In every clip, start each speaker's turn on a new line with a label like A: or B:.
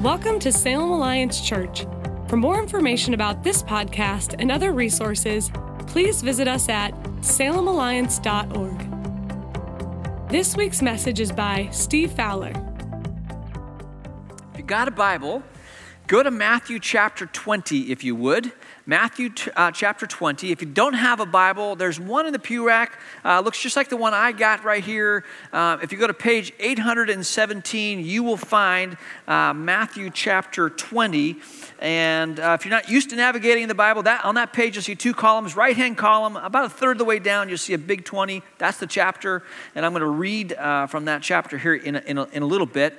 A: Welcome to Salem Alliance Church. For more information about this podcast and other resources, please visit us at salemalliance.org. This week's message is by Steve Fowler.
B: If you got a Bible, go to Matthew chapter 20, if you would. Matthew uh, chapter 20. If you don't have a Bible, there's one in the pew rack. Uh, looks just like the one I got right here. Uh, if you go to page 817, you will find uh, Matthew chapter 20. And uh, if you're not used to navigating the Bible, that on that page you'll see two columns. Right hand column, about a third of the way down, you'll see a big 20. That's the chapter. And I'm going to read uh, from that chapter here in a, in a, in a little bit.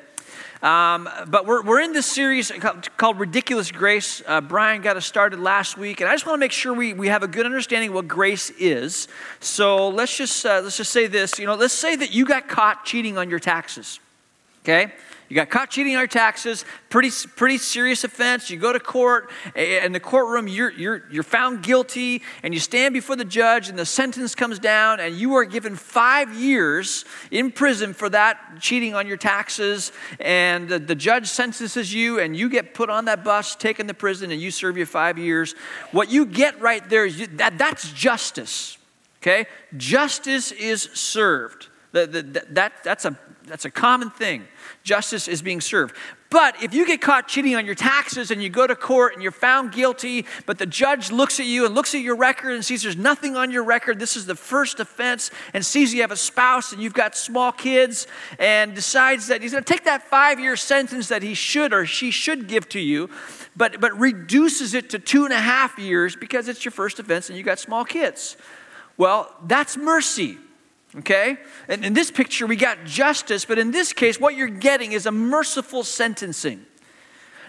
B: Um, but we're, we're in this series called Ridiculous Grace. Uh, Brian got us started last week, and I just want to make sure we, we have a good understanding of what grace is. So let's just, uh, let's just say this. You know, let's say that you got caught cheating on your taxes. Okay? You got caught cheating on your taxes, pretty, pretty serious offense. You go to court, in the courtroom, you're, you're, you're found guilty, and you stand before the judge, and the sentence comes down, and you are given five years in prison for that cheating on your taxes. And the, the judge sentences you, and you get put on that bus, taken to prison, and you serve your five years. What you get right there is you, that, that's justice. Okay? Justice is served. The, that, that's, a, that's a common thing justice is being served. But if you get caught cheating on your taxes and you go to court and you're found guilty, but the judge looks at you and looks at your record and sees there's nothing on your record, this is the first offense, and sees you have a spouse and you've got small kids, and decides that he's going to take that five year sentence that he should or she should give to you, but, but reduces it to two and a half years because it's your first offense and you got small kids. Well, that's mercy. Okay? And in this picture, we got justice, but in this case, what you're getting is a merciful sentencing.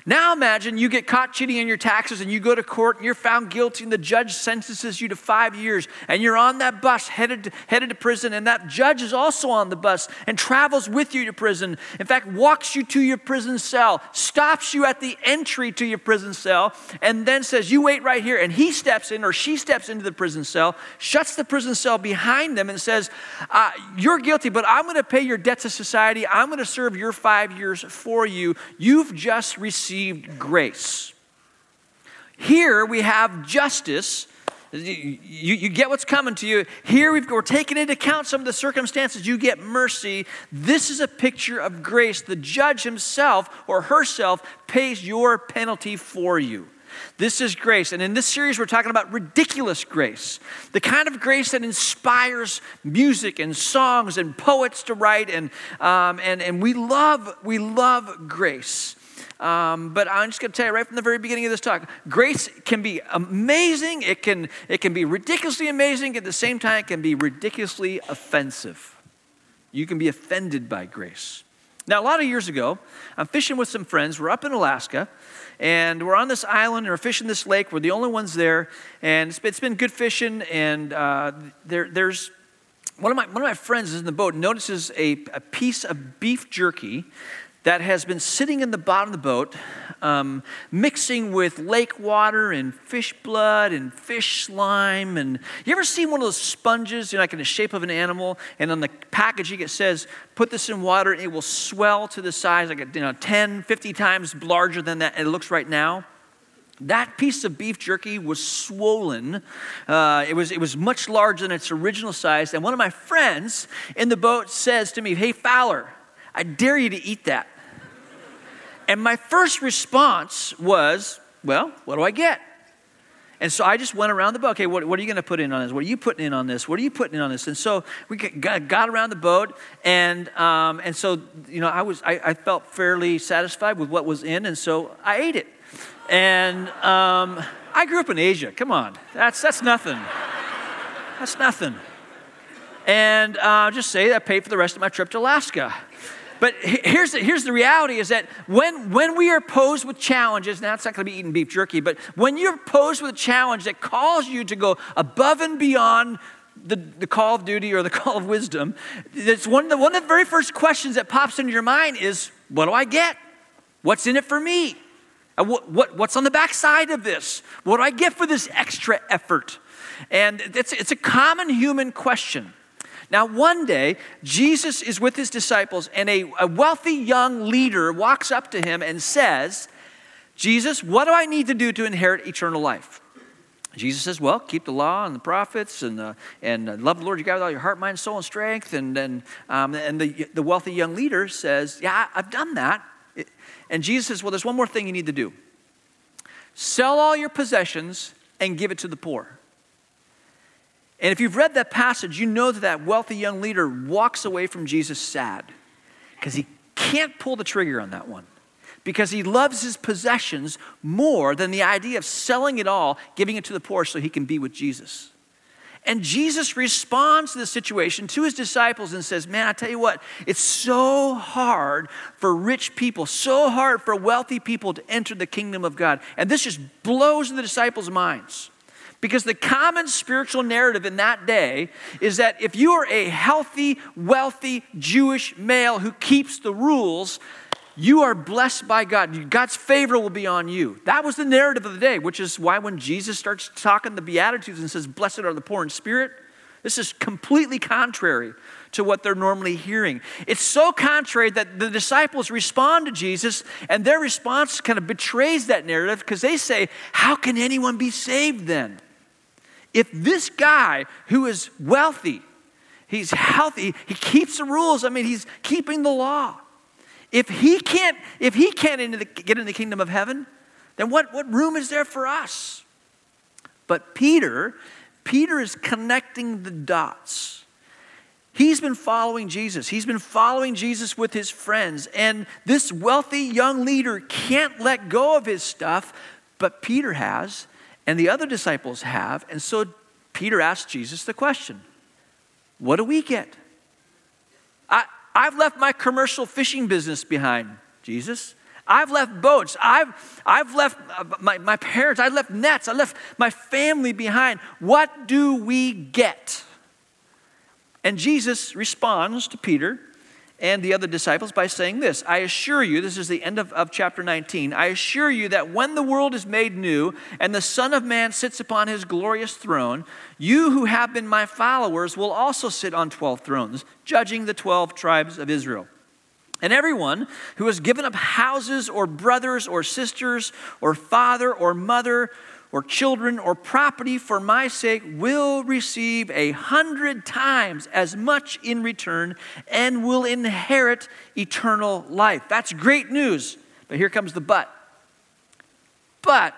B: Now imagine you get caught cheating on your taxes and you go to court and you're found guilty and the judge sentences you to five years and you're on that bus headed to, headed to prison and that judge is also on the bus and travels with you to prison. In fact, walks you to your prison cell, stops you at the entry to your prison cell, and then says, You wait right here. And he steps in or she steps into the prison cell, shuts the prison cell behind them, and says, uh, You're guilty, but I'm going to pay your debt to society. I'm going to serve your five years for you. You've just received received grace. Here we have justice. You, you, get what's coming to you. Here we are taking into account some of the circumstances. You get mercy. This is a picture of grace. The judge himself or herself pays your penalty for you. This is grace. And in this series, we're talking about ridiculous grace the kind of grace that inspires music and songs and poets to write. And, um, and, and we, love, we love grace. Um, but I'm just going to tell you right from the very beginning of this talk grace can be amazing, it can, it can be ridiculously amazing, at the same time, it can be ridiculously offensive. You can be offended by grace. Now, a lot of years ago, I'm fishing with some friends. We're up in Alaska, and we're on this island, and we're fishing this lake. We're the only ones there, and it's, it's been good fishing. And uh, there, there's one of, my, one of my friends is in the boat, notices a, a piece of beef jerky that has been sitting in the bottom of the boat, um, mixing with lake water and fish blood and fish slime. And you ever seen one of those sponges, you know, like in the shape of an animal, and on the packaging it says, put this in water and it will swell to the size like you know, 10, 50 times larger than that it looks right now? That piece of beef jerky was swollen. Uh, it, was, it was much larger than its original size. And one of my friends in the boat says to me, Hey, Fowler, I dare you to eat that. And my first response was, well, what do I get? And so I just went around the boat. Okay, what, what are you going to put in on this? What are you putting in on this? What are you putting in on this? And so we got, around the boat, and um, and so you know I was I, I, felt fairly satisfied with what was in, and so I ate it. And um, I grew up in Asia. Come on, that's that's nothing. That's nothing. And uh, just say that I paid for the rest of my trip to Alaska. But here's the, here's the reality is that when, when we are posed with challenges, now it's not going to be eating beef jerky, but when you're posed with a challenge that calls you to go above and beyond the, the call of duty or the call of wisdom, it's one of, the, one of the very first questions that pops into your mind is, what do I get? What's in it for me? Uh, what, what, what's on the backside of this? What do I get for this extra effort? And it's, it's a common human question. Now, one day, Jesus is with his disciples, and a, a wealthy young leader walks up to him and says, Jesus, what do I need to do to inherit eternal life? Jesus says, Well, keep the law and the prophets and, uh, and uh, love the Lord your God with all your heart, mind, soul, and strength. And, and, um, and the, the wealthy young leader says, Yeah, I've done that. And Jesus says, Well, there's one more thing you need to do sell all your possessions and give it to the poor. And if you've read that passage, you know that that wealthy young leader walks away from Jesus sad because he can't pull the trigger on that one because he loves his possessions more than the idea of selling it all, giving it to the poor so he can be with Jesus. And Jesus responds to the situation to his disciples and says, Man, I tell you what, it's so hard for rich people, so hard for wealthy people to enter the kingdom of God. And this just blows the disciples' minds. Because the common spiritual narrative in that day is that if you are a healthy, wealthy Jewish male who keeps the rules, you are blessed by God. God's favor will be on you. That was the narrative of the day, which is why when Jesus starts talking the Beatitudes and says, Blessed are the poor in spirit, this is completely contrary to what they're normally hearing. It's so contrary that the disciples respond to Jesus, and their response kind of betrays that narrative because they say, How can anyone be saved then? If this guy who is wealthy, he's healthy, he keeps the rules, I mean, he's keeping the law. If he can't, if he can't into the, get in the kingdom of heaven, then what, what room is there for us? But Peter, Peter is connecting the dots. He's been following Jesus. He's been following Jesus with his friends. And this wealthy young leader can't let go of his stuff, but Peter has, and the other disciples have. And so Peter asked Jesus the question What do we get? I, I've left my commercial fishing business behind, Jesus. I've left boats. I've, I've left uh, my, my parents. I left nets. I left my family behind. What do we get? And Jesus responds to Peter and the other disciples by saying this I assure you, this is the end of, of chapter 19, I assure you that when the world is made new and the Son of Man sits upon his glorious throne, you who have been my followers will also sit on 12 thrones, judging the 12 tribes of Israel. And everyone who has given up houses or brothers or sisters or father or mother or children or property for my sake will receive a hundred times as much in return and will inherit eternal life. That's great news. But here comes the but. But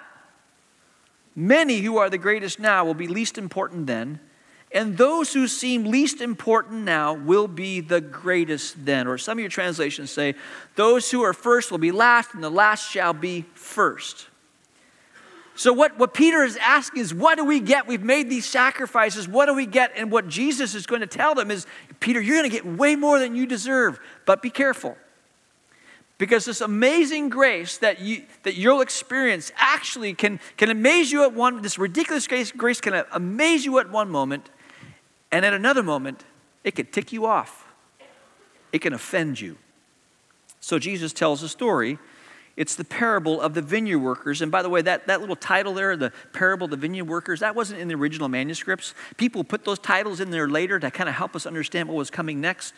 B: many who are the greatest now will be least important then, and those who seem least important now will be the greatest then. Or some of your translations say, those who are first will be last, and the last shall be first. So, what, what Peter is asking is, what do we get? We've made these sacrifices. What do we get? And what Jesus is going to tell them is, Peter, you're going to get way more than you deserve, but be careful. Because this amazing grace that, you, that you'll experience actually can, can amaze you at one, this ridiculous grace, grace can amaze you at one moment, and at another moment, it can tick you off. It can offend you. So Jesus tells a story it's the parable of the vineyard workers. And by the way, that, that little title there, the parable of the vineyard workers, that wasn't in the original manuscripts. People put those titles in there later to kind of help us understand what was coming next.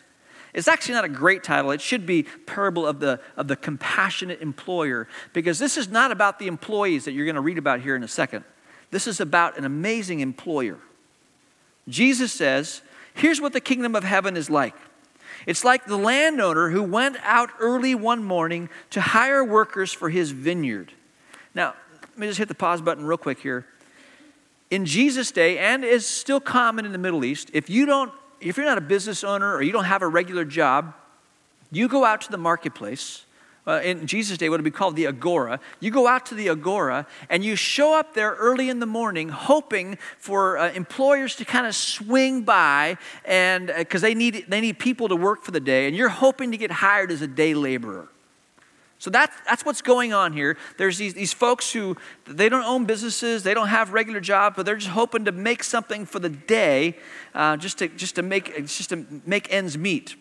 B: It's actually not a great title. It should be Parable of the, of the Compassionate Employer, because this is not about the employees that you're going to read about here in a second. This is about an amazing employer. Jesus says, Here's what the kingdom of heaven is like. It's like the landowner who went out early one morning to hire workers for his vineyard. Now, let me just hit the pause button real quick here. In Jesus' day, and is still common in the Middle East, if you don't, if you're not a business owner or you don't have a regular job, you go out to the marketplace uh, in Jesus' day, would be called the agora. You go out to the agora and you show up there early in the morning, hoping for uh, employers to kind of swing by, and because uh, they need they need people to work for the day, and you're hoping to get hired as a day laborer. So that's, that's what's going on here. There's these, these folks who, they don't own businesses, they don't have regular jobs, but they're just hoping to make something for the day, uh, just, to, just, to make, just to make ends meet.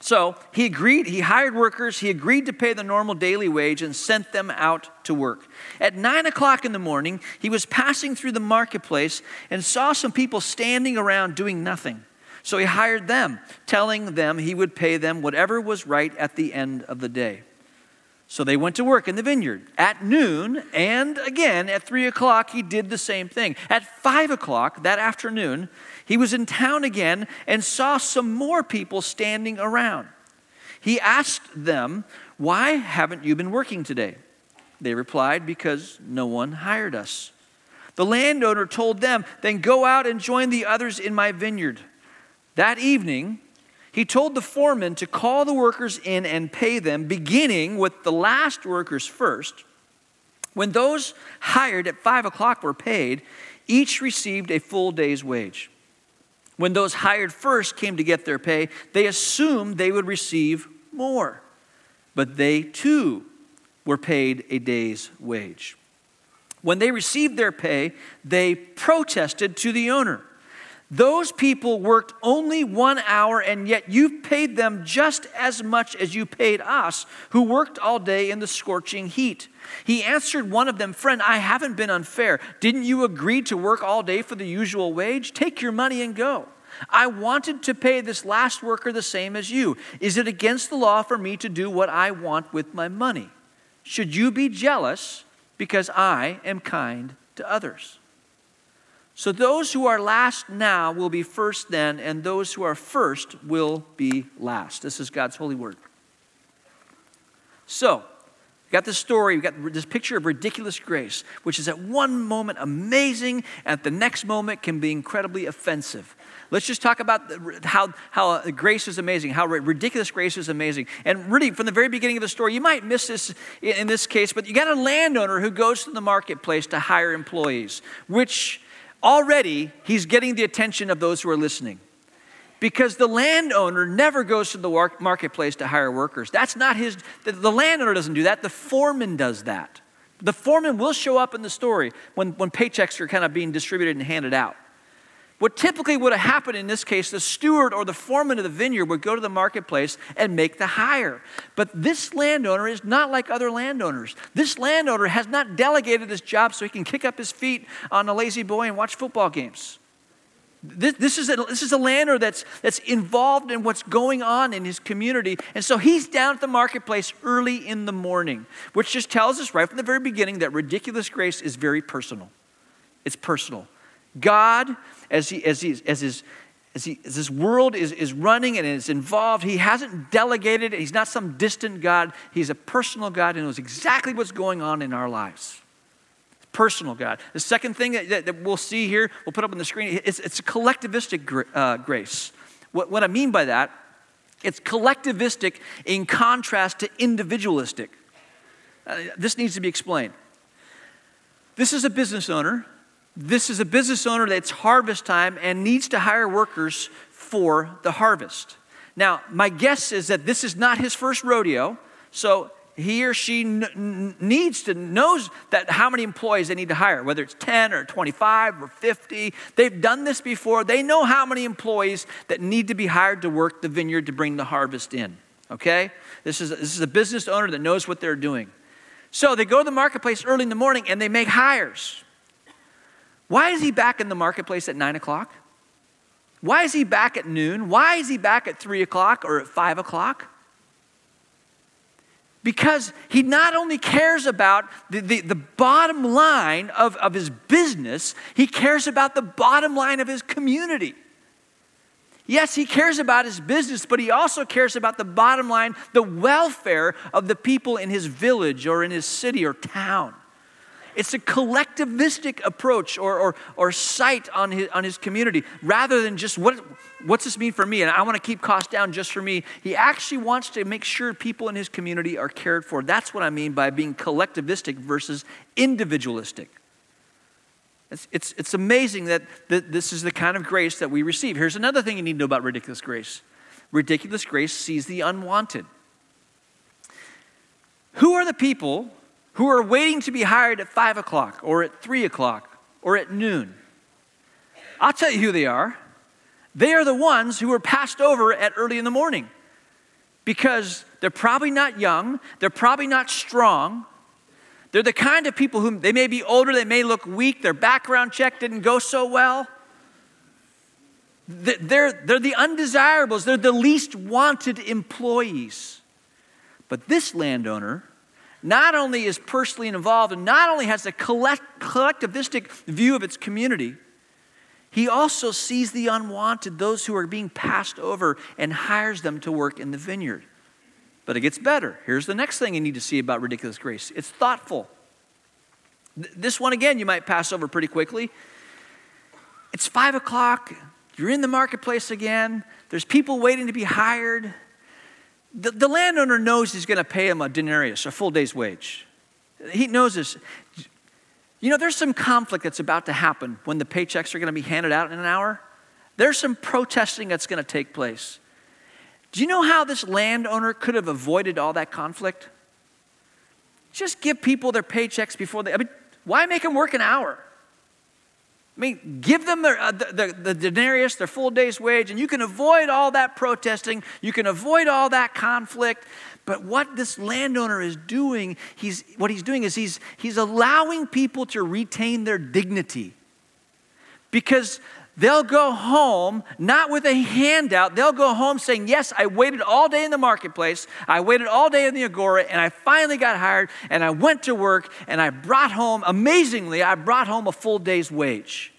B: So he agreed, he hired workers, he agreed to pay the normal daily wage and sent them out to work. At nine o'clock in the morning, he was passing through the marketplace and saw some people standing around doing nothing. So he hired them, telling them he would pay them whatever was right at the end of the day. So they went to work in the vineyard. At noon, and again at three o'clock, he did the same thing. At five o'clock that afternoon, he was in town again and saw some more people standing around. He asked them, Why haven't you been working today? They replied, Because no one hired us. The landowner told them, Then go out and join the others in my vineyard. That evening, he told the foreman to call the workers in and pay them, beginning with the last workers first. When those hired at five o'clock were paid, each received a full day's wage. When those hired first came to get their pay, they assumed they would receive more. But they too were paid a day's wage. When they received their pay, they protested to the owner. Those people worked only one hour, and yet you paid them just as much as you paid us, who worked all day in the scorching heat. He answered one of them, Friend, I haven't been unfair. Didn't you agree to work all day for the usual wage? Take your money and go. I wanted to pay this last worker the same as you. Is it against the law for me to do what I want with my money? Should you be jealous because I am kind to others? So those who are last now will be first then, and those who are first will be last. This is God's holy word. So, we got this story, we got this picture of ridiculous grace, which is at one moment amazing, at the next moment can be incredibly offensive. Let's just talk about how, how grace is amazing, how ridiculous grace is amazing. And really, from the very beginning of the story, you might miss this in this case, but you got a landowner who goes to the marketplace to hire employees, which already he's getting the attention of those who are listening. Because the landowner never goes to the marketplace to hire workers. That's not his, the landowner doesn't do that, the foreman does that. The foreman will show up in the story when, when paychecks are kind of being distributed and handed out. What typically would have happened in this case, the steward or the foreman of the vineyard would go to the marketplace and make the hire. But this landowner is not like other landowners. This landowner has not delegated this job so he can kick up his feet on a La-Z-Boy and watch football games. This, this, is a, this is a landowner that's, that's involved in what's going on in his community. And so he's down at the marketplace early in the morning, which just tells us right from the very beginning that ridiculous grace is very personal. It's personal. God as, he, as, he, as, his, as, he, as this world is, is running and is involved, he hasn't delegated. He's not some distant God. He's a personal God and knows exactly what's going on in our lives. Personal God. The second thing that, that we'll see here, we'll put up on the screen, it's, it's a collectivistic uh, grace. What, what I mean by that, it's collectivistic in contrast to individualistic. Uh, this needs to be explained. This is a business owner this is a business owner that's harvest time and needs to hire workers for the harvest. Now, my guess is that this is not his first rodeo, so he or she n- needs to knows that how many employees they need to hire, whether it's 10 or 25 or 50. They've done this before. They know how many employees that need to be hired to work the vineyard to bring the harvest in. Okay? This is, this is a business owner that knows what they're doing. So they go to the marketplace early in the morning and they make hires. Why is he back in the marketplace at nine o'clock? Why is he back at noon? Why is he back at three o'clock or at five o'clock? Because he not only cares about the, the, the, bottom line of, of his business, he cares about the bottom line of his community. Yes, he cares about his business, but he also cares about the bottom line, the welfare of the people in his village or in his city or town. It's a collectivistic approach or, or, or sight on his, on his community rather than just what, what's this mean for me? And I want to keep costs down just for me. He actually wants to make sure people in his community are cared for. That's what I mean by being collectivistic versus individualistic. It's, it's, it's amazing that, that this is the kind of grace that we receive. Here's another thing you need to know about ridiculous grace ridiculous grace sees the unwanted. Who are the people who are waiting to be hired at five o'clock or at three o'clock or at noon. I'll tell you who they are. They are the ones who were passed over at early in the morning because they're probably not young, they're probably not strong. They're the kind of people who they may be older, they may look weak, their background check didn't go so well. They're, they're the undesirables, they're the least wanted employees. But this landowner not only is personally involved and not only has a collect, collectivistic view of its community, he also sees the unwanted, those who are being passed over, and hires them to work in the vineyard. But it gets better. Here's the next thing you need to see about ridiculous grace it's thoughtful. This one, again, you might pass over pretty quickly. It's five o'clock. You're in the marketplace again. There's people waiting to be hired. The, the landowner knows he's going to pay him a denarius, a full day's wage. He knows this. You know, there's some conflict that's about to happen when the paychecks are going to be handed out in an hour. There's some protesting that's going to take place. Do you know how this landowner could have avoided all that conflict? Just give people their paychecks before they. I mean, why make them work an hour? I mean, give them their, uh, the, the, the denarius, their full day's wage, and you can avoid all that protesting. You can avoid all that conflict. But what this landowner is doing, he's, what he's doing is he's, he's allowing people to retain their dignity. Because they'll go home not with a handout. They'll go home saying, Yes, I waited all day in the marketplace. I waited all day in the agora, and I finally got hired, and I went to work, and I brought home, amazingly, I brought home a full day's wage.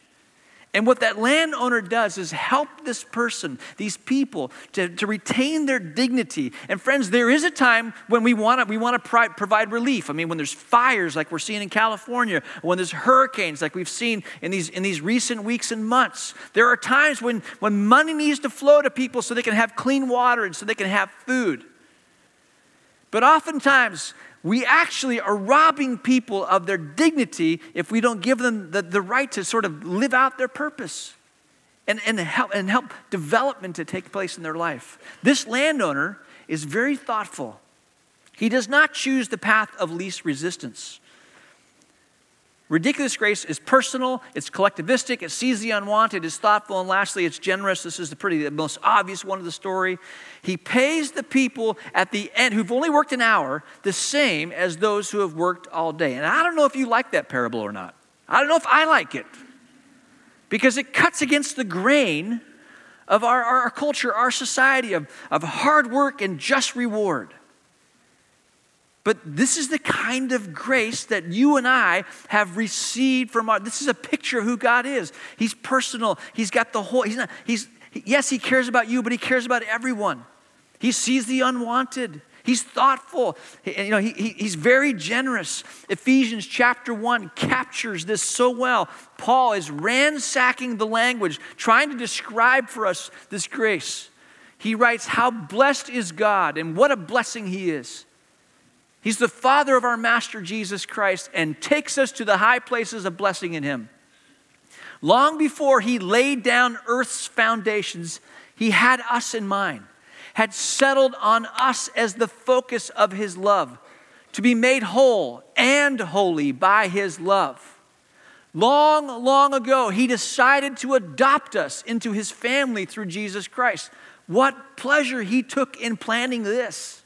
B: And what that landowner does is help this person, these people, to, to retain their dignity. And friends, there is a time when we want to we want to pri- provide relief. I mean, when there's fires like we're seeing in California, when there's hurricanes like we've seen in these, in these recent weeks and months, there are times when, when money needs to flow to people so they can have clean water and so they can have food. But oftentimes, we actually are robbing people of their dignity if we don't give them the, the right to sort of live out their purpose and, and, help, and help development to take place in their life. This landowner is very thoughtful. He does not choose the path of least resistance. Ridiculous grace is personal, it's collectivistic, it sees the unwanted, it's thoughtful, and lastly, it's generous. This is the pretty the most obvious one of the story. He pays the people at the end who've only worked an hour the same as those who have worked all day. And I don't know if you like that parable or not. I don't know if I like it. Because it cuts against the grain of our, our culture, our society of, of hard work and just reward. But this is the kind of grace that you and I have received from our. This is a picture of who God is. He's personal. He's got the whole. He's not. He's yes, he cares about you, but he cares about everyone. He sees the unwanted. He's thoughtful. He, you know, he, he, he's very generous. Ephesians chapter 1 captures this so well. Paul is ransacking the language, trying to describe for us this grace. He writes, How blessed is God, and what a blessing He is. He's the Father of our Master Jesus Christ and takes us to the high places of blessing in Him. Long before He laid down earth's foundations, He had us in mind, had settled on us as the focus of His love, to be made whole and holy by His love. Long, long ago, He decided to adopt us into His family through Jesus Christ. What pleasure He took in planning this.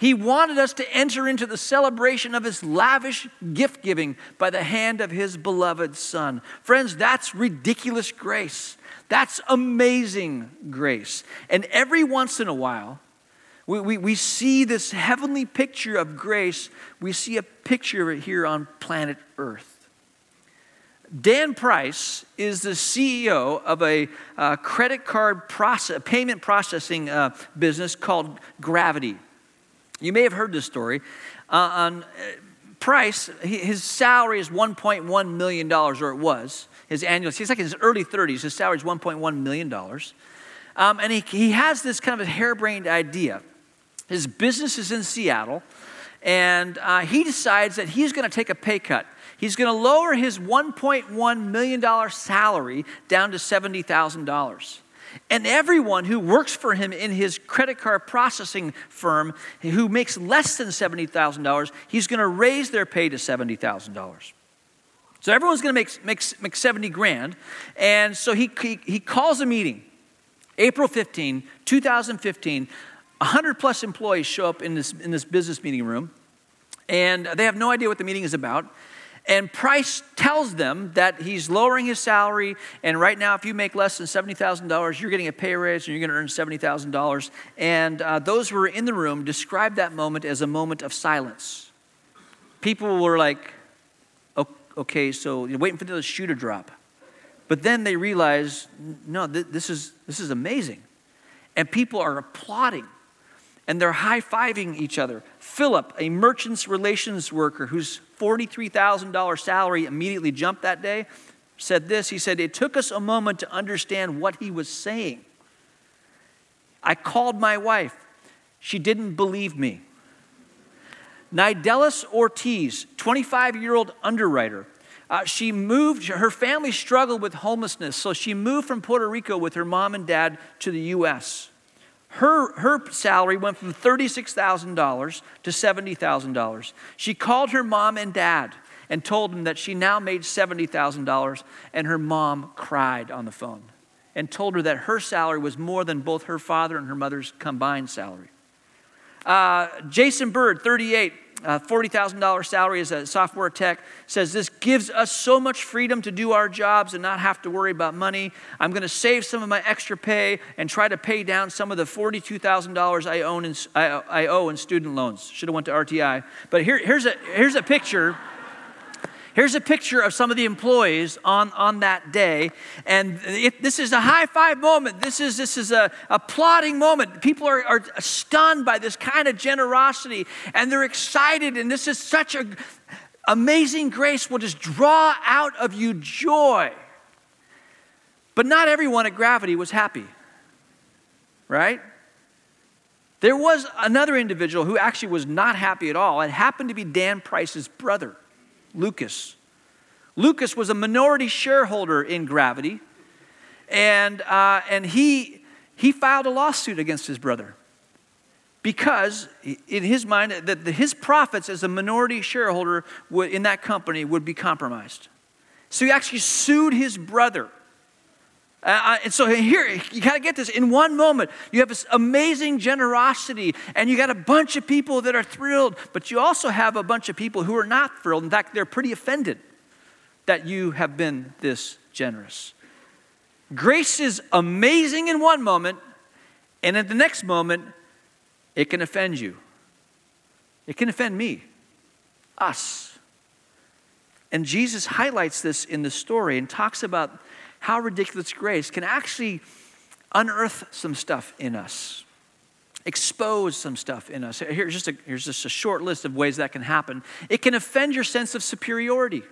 B: He wanted us to enter into the celebration of his lavish gift giving by the hand of his beloved Son. Friends, that's ridiculous grace. That's amazing grace. And every once in a while, we, we, we see this heavenly picture of grace. We see a picture of it here on planet Earth. Dan Price is the CEO of a uh, credit card process, payment processing uh, business called Gravity. You may have heard this story. Uh, on uh, Price, his salary is $1.1 million, or it was. His annual, he's like in his early 30s, his salary is $1.1 million. Um, and he, he has this kind of a harebrained idea. His business is in Seattle, and uh, he decides that he's going to take a pay cut. He's going to lower his $1.1 million salary down to $70,000. And everyone who works for him in his credit card processing firm who makes less than $70,000, he's going to raise their pay to $70,000. So everyone's going to make, make, make 70 grand. And so he, he, he calls a meeting. April 15, 2015, 100 plus employees show up in this, in this business meeting room. And they have no idea what the meeting is about. And Price tells them that he's lowering his salary, and right now, if you make less than $70,000, you're getting a pay raise and you're going to earn $70,000. And uh, those who were in the room described that moment as a moment of silence. People were like, okay, so you're waiting for the shoe to drop. But then they realize, no, th- this, is, this is amazing. And people are applauding and they're high fiving each other. Philip, a merchant's relations worker whose $43,000 salary immediately jumped that day, said this. He said, It took us a moment to understand what he was saying. I called my wife. She didn't believe me. Nidelis Ortiz, 25 year old underwriter, uh, she moved, her family struggled with homelessness, so she moved from Puerto Rico with her mom and dad to the U.S her, her salary went from $36,000 to $70,000. She called her mom and dad and told them that she now made $70,000, and her mom cried on the phone and told her that her salary was more than both her father and her mother's combined salary. Uh, Jason Bird, 38, uh, $40,000 salary as a software tech, says this gives us so much freedom to do our jobs and not have to worry about money. I'm going to save some of my extra pay and try to pay down some of the $42,000 I, own I, I owe in student loans. Should have went to RTI. But here, here's, a, here's a picture. Here's a picture of some of the employees on, on that day. And it, this is a high five moment. This is, this is a applauding moment. People are, are stunned by this kind of generosity and they're excited. And this is such a amazing grace will just draw out of you joy. But not everyone at Gravity was happy, right? There was another individual who actually was not happy at all. It happened to be Dan Price's brother. Lucas. Lucas was a minority shareholder in Gravity, and, uh, and he, he filed a lawsuit against his brother because in his mind that his profits as a minority shareholder in that company would be compromised so he actually sued his brother uh, uh and so here, you got to get this. In one moment, you have this amazing generosity, and you got a bunch of people that are thrilled, but you also have a bunch of people who are not thrilled. In fact, they're pretty offended that you have been this generous. Grace is amazing in one moment, and at the next moment, it can offend you. It can offend me, us. And Jesus highlights this in the story and talks about how ridiculous grace can actually unearth some stuff in us, expose some stuff in us. Here's just, a, here's just a short list of ways that can happen. It can offend your sense of superiority.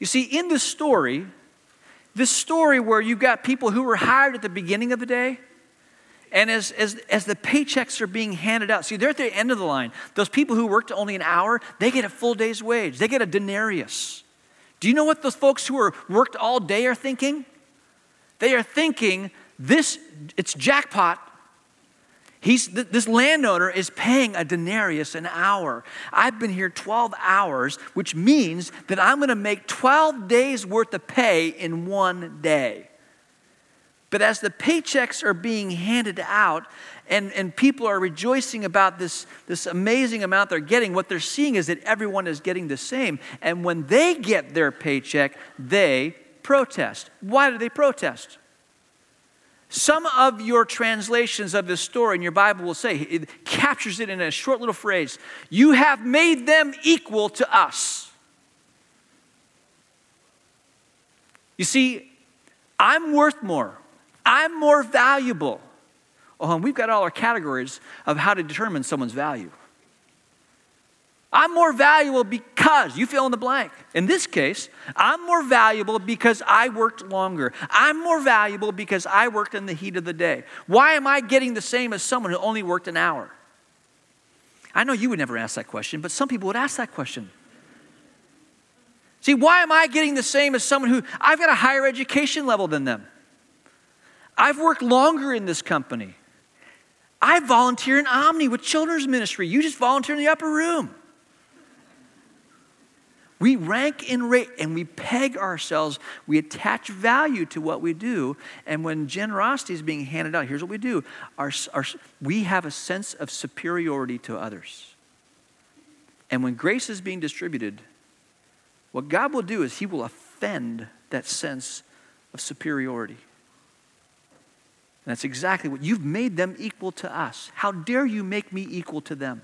B: You see, in this story, this story where you've got people who were hired at the beginning of the day, and as, as, as the paychecks are being handed out, see, they're at the end of the line. Those people who worked only an hour, they get a full day's wage, they get a denarius. Do you know what those folks who are worked all day are thinking? They are thinking, this, it's jackpot. He's, this landowner is paying a denarius an hour. I've been here 12 hours, which means that I'm going to make 12 days worth of pay in one day. But as the paychecks are being handed out and, and people are rejoicing about this, this amazing amount they're getting, what they're seeing is that everyone is getting the same. And when they get their paycheck, they protest. Why do they protest? Some of your translations of this story in your Bible will say, it captures it in a short little phrase You have made them equal to us. You see, I'm worth more. I'm more valuable. Oh, and we've got all our categories of how to determine someone's value. I'm more valuable because you fill in the blank. In this case, I'm more valuable because I worked longer. I'm more valuable because I worked in the heat of the day. Why am I getting the same as someone who only worked an hour? I know you would never ask that question, but some people would ask that question. See, why am I getting the same as someone who I've got a higher education level than them? I've worked longer in this company. I volunteer in Omni with children's ministry. You just volunteer in the upper room. We rank and rate and we peg ourselves. We attach value to what we do. And when generosity is being handed out, here's what we do our, our, we have a sense of superiority to others. And when grace is being distributed, what God will do is He will offend that sense of superiority. And that's exactly what you've made them equal to us. How dare you make me equal to them?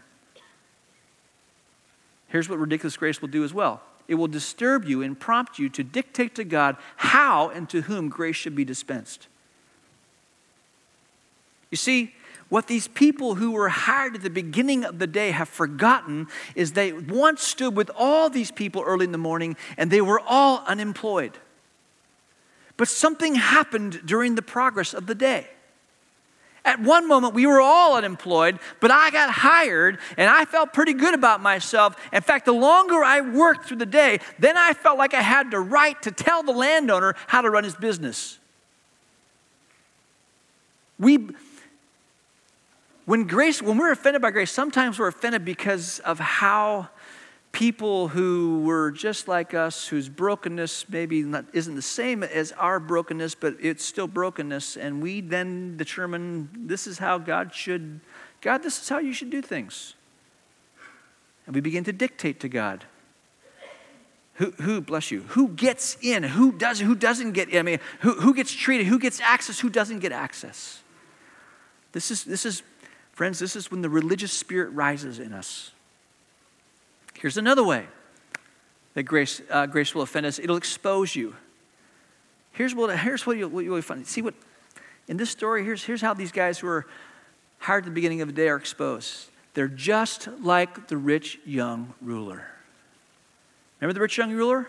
B: Here's what ridiculous grace will do as well it will disturb you and prompt you to dictate to God how and to whom grace should be dispensed. You see, what these people who were hired at the beginning of the day have forgotten is they once stood with all these people early in the morning and they were all unemployed. But something happened during the progress of the day. At one moment, we were all unemployed, but I got hired and I felt pretty good about myself. In fact, the longer I worked through the day, then I felt like I had the right to tell the landowner how to run his business. We, when grace, when we're offended by grace, sometimes we're offended because of how people who were just like us, whose brokenness maybe not, isn't the same as our brokenness, but it's still brokenness, and we then determine this is how God should, God, this is how you should do things. And we begin to dictate to God. Who, who, bless you, who gets in, who, does, who doesn't get in? I mean, who, who gets treated, who gets access, who doesn't get access? This is, this is, friends, this is when the religious spirit rises in us. Here's another way that grace, uh, grace will offend us it'll expose you. Here's what, here's what you'll, what you'll find. See what, in this story, here's, here's how these guys who are hired at the beginning of the day are exposed. They're just like the rich young ruler. Remember the rich young ruler?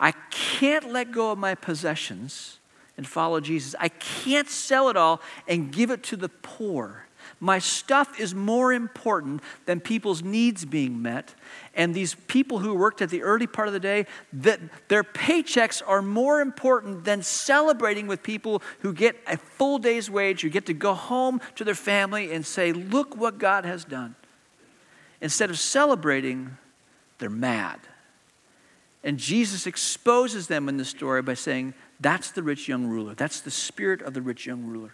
B: I can't let go of my possessions and follow Jesus. I can't sell it all and give it to the poor. My stuff is more important than people's needs being met. And these people who worked at the early part of the day, that their paychecks are more important than celebrating with people who get a full day's wage, who get to go home to their family and say, Look what God has done. Instead of celebrating, they're mad. And Jesus exposes them in the story by saying, That's the rich young ruler. That's the spirit of the rich young ruler.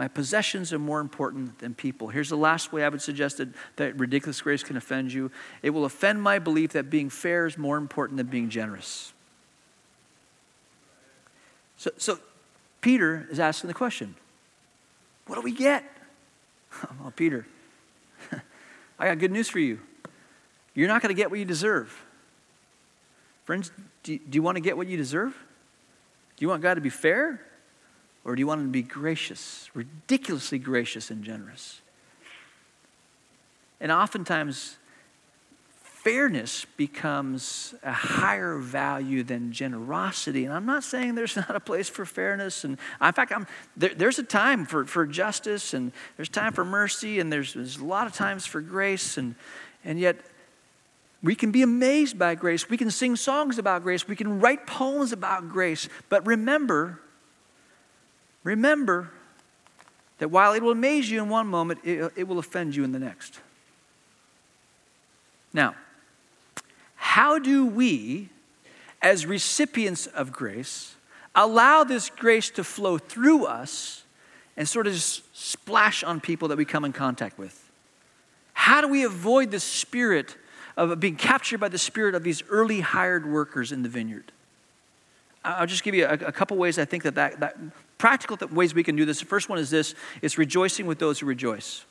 B: My possessions are more important than people. Here's the last way I would suggest that, that ridiculous grace can offend you it will offend my belief that being fair is more important than being generous. So, so Peter is asking the question what do we get? Well, Peter, I got good news for you. You're not going to get what you deserve. Friends, do you, do you want to get what you deserve? Do you want God to be fair? Or do you want him to be gracious, ridiculously gracious and generous? And oftentimes, fairness becomes a higher value than generosity. And I'm not saying there's not a place for fairness. And uh, in fact, there, there's a time for, for justice, and there's time for mercy, and there's, there's a lot of times for grace. And, and yet, we can be amazed by grace. We can sing songs about grace. We can write poems about grace. But remember, Remember that while it will amaze you in one moment, it, it will offend you in the next. Now, how do we, as recipients of grace, allow this grace to flow through us and sort of splash on people that we come in contact with? How do we avoid the spirit of being captured by the spirit of these early hired workers in the vineyard? I'll just give you a, a couple ways I think that, that, that practical ways we can do this. The first one is this is rejoicing with those who rejoice.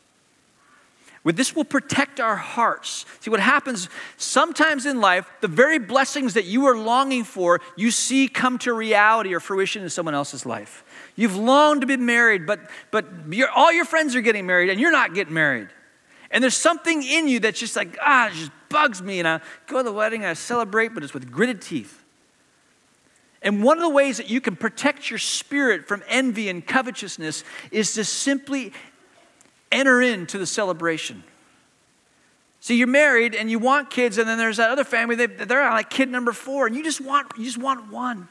B: With this will protect our hearts. See what happens sometimes in life, the very blessings that you are longing for, you see come to reality or fruition in someone else's life. You've longed to be married, but but all your friends are getting married and you're not getting married. And there's something in you that's just like, ah, it just bugs me. And I go to the wedding, I celebrate, but it's with gritted teeth. And one of the ways that you can protect your spirit from envy and covetousness is to simply enter into the celebration. See, you're married and you want kids, and then there's that other family, they, they're like kid number four, and you just want, you just want one.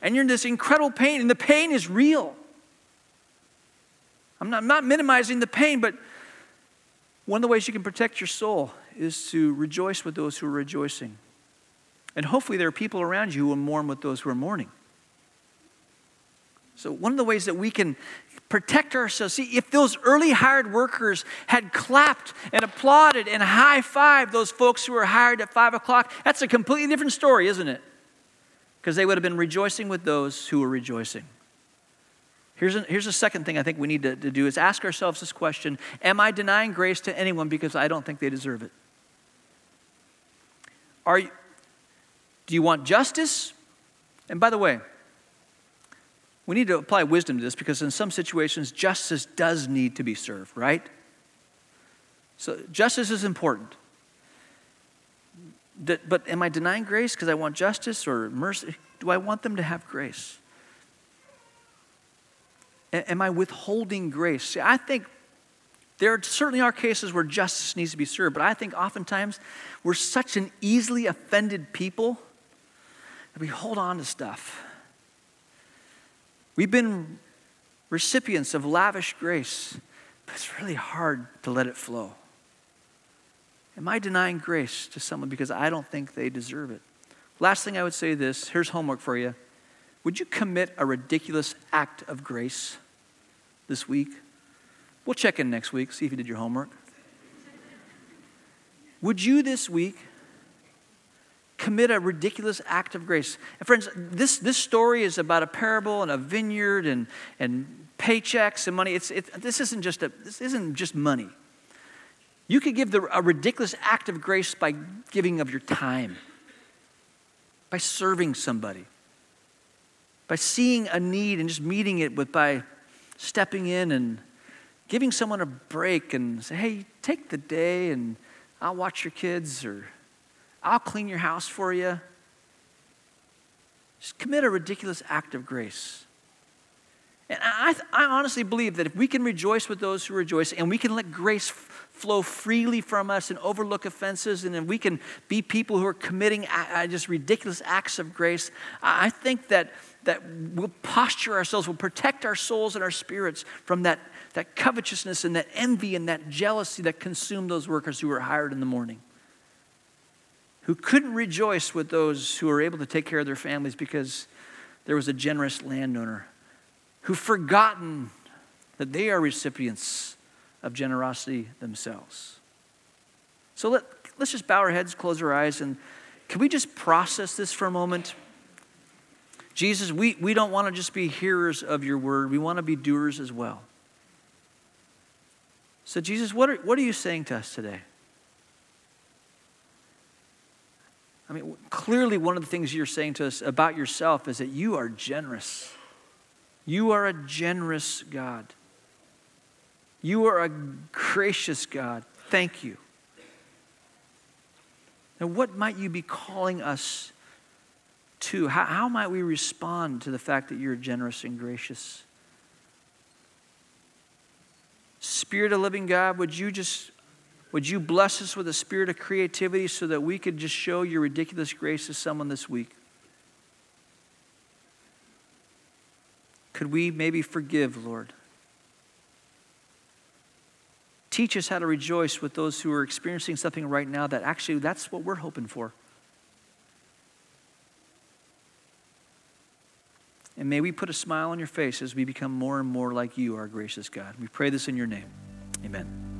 B: And you're in this incredible pain, and the pain is real. I'm not, I'm not minimizing the pain, but one of the ways you can protect your soul is to rejoice with those who are rejoicing. And hopefully, there are people around you who will mourn with those who are mourning. So, one of the ways that we can protect ourselves. See, if those early hired workers had clapped and applauded and high fived those folks who were hired at five o'clock, that's a completely different story, isn't it? Because they would have been rejoicing with those who were rejoicing. Here's a, here's a second thing I think we need to, to do is ask ourselves this question Am I denying grace to anyone because I don't think they deserve it? Are you, do you want justice? And by the way, we need to apply wisdom to this because in some situations, justice does need to be served, right? So, justice is important. But am I denying grace because I want justice or mercy? Do I want them to have grace? Am I withholding grace? See, I think there certainly are cases where justice needs to be served, but I think oftentimes we're such an easily offended people we hold on to stuff. We've been recipients of lavish grace, but it's really hard to let it flow. Am I denying grace to someone because I don't think they deserve it? Last thing I would say this here's homework for you. Would you commit a ridiculous act of grace this week? We'll check in next week, see if you did your homework. Would you this week commit a ridiculous act of grace? And friends, this, this story is about a parable and a vineyard and, and paychecks and money. It's, it, this, isn't just a, this isn't just money. You could give the, a ridiculous act of grace by giving of your time, by serving somebody, by seeing a need and just meeting it with by stepping in and giving someone a break and say, hey, take the day and I'll watch your kids or I'll clean your house for you. Just commit a ridiculous act of grace. And I, I honestly believe that if we can rejoice with those who rejoice and we can let grace f- flow freely from us and overlook offenses, and we can be people who are committing a, a just ridiculous acts of grace, I think that, that we'll posture ourselves, we'll protect our souls and our spirits from that, that covetousness and that envy and that jealousy that consumed those workers who were hired in the morning who couldn't rejoice with those who were able to take care of their families because there was a generous landowner who've forgotten that they are recipients of generosity themselves. So let, let's just bow our heads, close our eyes, and can we just process this for a moment? Jesus, we, we don't want to just be hearers of your word, we want to be doers as well. So, Jesus, what are, what are you saying to us today? I mean, clearly, one of the things you're saying to us about yourself is that you are generous. You are a generous God. You are a gracious God. Thank you. Now, what might you be calling us to? How, how might we respond to the fact that you're generous and gracious? Spirit of living God, would you just would you bless us with a spirit of creativity so that we could just show your ridiculous grace to someone this week? Could we maybe forgive, Lord? Teach us how to rejoice with those who are experiencing something right now that actually that's what we're hoping for. And may we put a smile on your face as we become more and more like you, our gracious God. We pray this in your name. Amen.